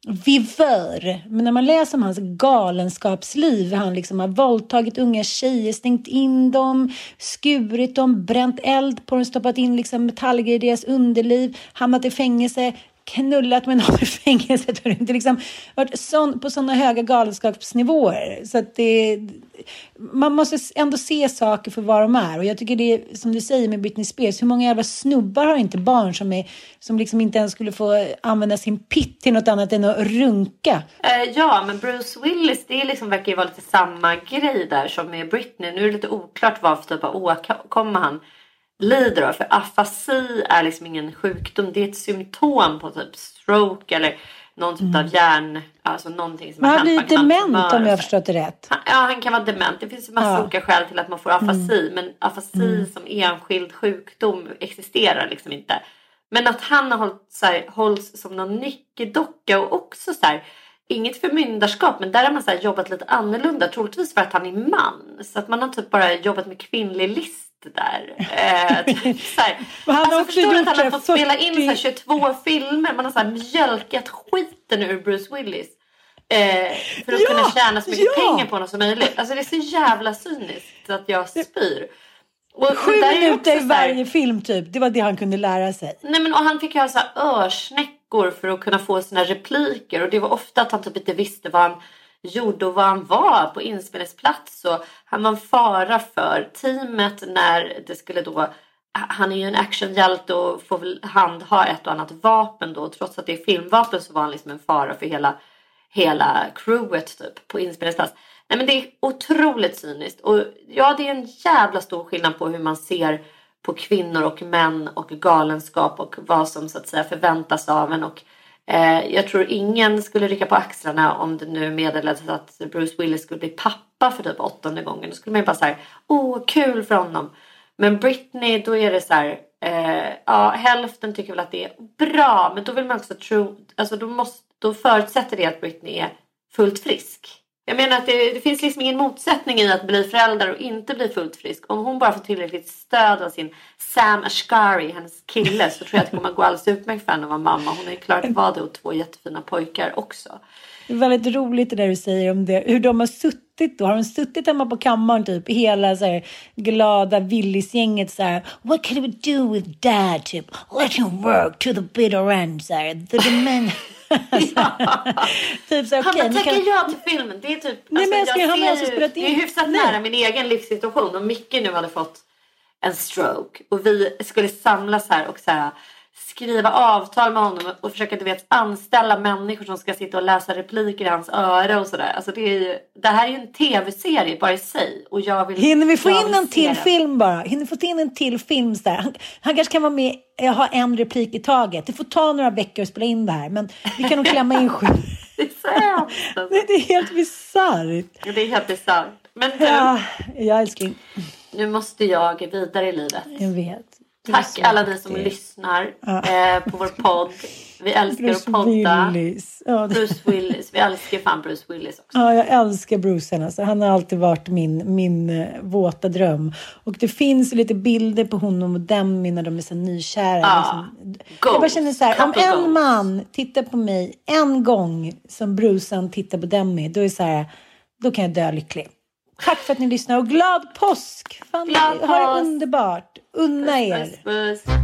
vivör. Men när man läser om hans galenskapsliv, han liksom har våldtagit unga tjejer, stängt in dem, skurit dem, bränt eld på dem, stoppat in liksom metallgrejer i deras underliv, hamnat i fängelse, knullat med någon i fängelset. Har inte liksom varit sån, på sådana höga galenskapsnivåer. Så att det, man måste ändå se saker för vad de är. Och jag tycker det som du säger med Britney Spears. Hur många jävla snubbar har inte barn som, är, som liksom inte ens skulle få använda sin pitt till något annat än att runka? Uh, ja, men Bruce Willis det liksom verkar ju vara lite samma grej där som med Britney. Nu är det lite oklart vad för typ av åkomma han lider av. För afasi är liksom ingen sjukdom. Det är ett symptom på typ stroke eller någon typ mm. av hjärn... Alltså någonting som Men han blir dement om jag har förstått det rätt. ja, han kan vara dement. Det finns ju massa ja. olika skäl till att man får afasi. Mm. Men afasi mm. som enskild sjukdom existerar liksom inte. Men att han har hållit, så här, hålls som någon nyckeldocka och också så här, inget förmyndarskap men där har man så jobbat lite annorlunda. Troligtvis för att han är man. Så att man har typ bara jobbat med kvinnlig list där. Eh, typ så här. han alltså, också förstår att han har fått 40... spela in så här, 22 filmer. Man har så här, mjölkat skiten ur Bruce Willis. Eh, för att ja, kunna tjäna så mycket ja. pengar på honom som möjligt. Alltså det är så jävla cyniskt att jag spyr. Och, Sju minuter i varje film typ. Det var det han kunde lära sig. Nej men och han fick ha så här örsnäckor för att kunna få sina repliker. Och det var ofta att han typ inte visste vad han gjorde och var han var på inspelningsplats. Och han var en fara för teamet när det skulle då han är ju en actionhjälte och får väl handha ett och annat vapen då. Trots att det är filmvapen så var han liksom en fara för hela, hela crewet typ på inspelningsplats. Nej men det är otroligt cyniskt och ja det är en jävla stor skillnad på hur man ser på kvinnor och män och galenskap och vad som så att säga förväntas av en och Eh, jag tror ingen skulle rycka på axlarna om det nu meddelades att Bruce Willis skulle bli pappa för typ åttonde gången. Då skulle man ju bara säga åh kul för honom. Men Britney då är det så här, eh, ja hälften tycker väl att det är bra men då vill man också tro, alltså då, måste, då förutsätter det att Britney är fullt frisk. Jag menar att det, det, finns liksom ingen motsättning i att bli förälder och inte bli fullt frisk. Om hon bara får tillräckligt stöd av sin Sam Ashkari, hennes kille, så tror jag att det kommer att gå alldeles utmärkt för henne att vara mamma. Hon har ju klarat att det och två jättefina pojkar också. Det är väldigt roligt det där du säger om det. Hur de har suttit då. Har de suttit hemma på kammaren typ hela så här, glada Willis-gänget så här. What can we do with dad? Typ. Let him work to the bitter end. Så här. The demand typ så, okay, Han bara, kan... ja till filmen. Det är typ... Nej, alltså, men jag, ska, jag ser ju, det är hyfsat Nej. nära min egen livssituation. Om Micke nu hade fått en stroke och vi skulle samlas här och så här, skriva avtal med honom och försöka du vet, anställa människor som ska sitta och läsa repliker i hans öra och sådär. Alltså det, det här är ju en tv-serie bara i sig. Och jag vill, Hinner vi få in en till film bara? Hinner vi få in en till film? Så han, han kanske kan vara med och ha en replik i taget. Det får ta några veckor att spela in det här men vi kan nog klämma in sju. det är så hemskt. Alltså. Det är helt bisarrt. Det är helt bisarrt. Men du, ja, jag älskling. Nu måste jag vidare i livet. Jag vet. Tack alla ni som lyssnar ja. eh, på vår podd. Vi älskar Bruce att podda. Willis. Ja, Bruce Willis. Vi älskar fan Bruce Willis också. Ja, jag älskar Bruce. Alltså. Han har alltid varit min, min uh, våta dröm. Och det finns lite bilder på honom och Demi när de är så nykära. Ja. Liksom. Jag bara känner så här, om en goals. man tittar på mig en gång som Brucean tittar på Demi, då är så här, då kan jag dö lycklig. Tack för att ni lyssnar och glad påsk! Fan, glad ha det underbart! Unna er! Puss, puss, puss.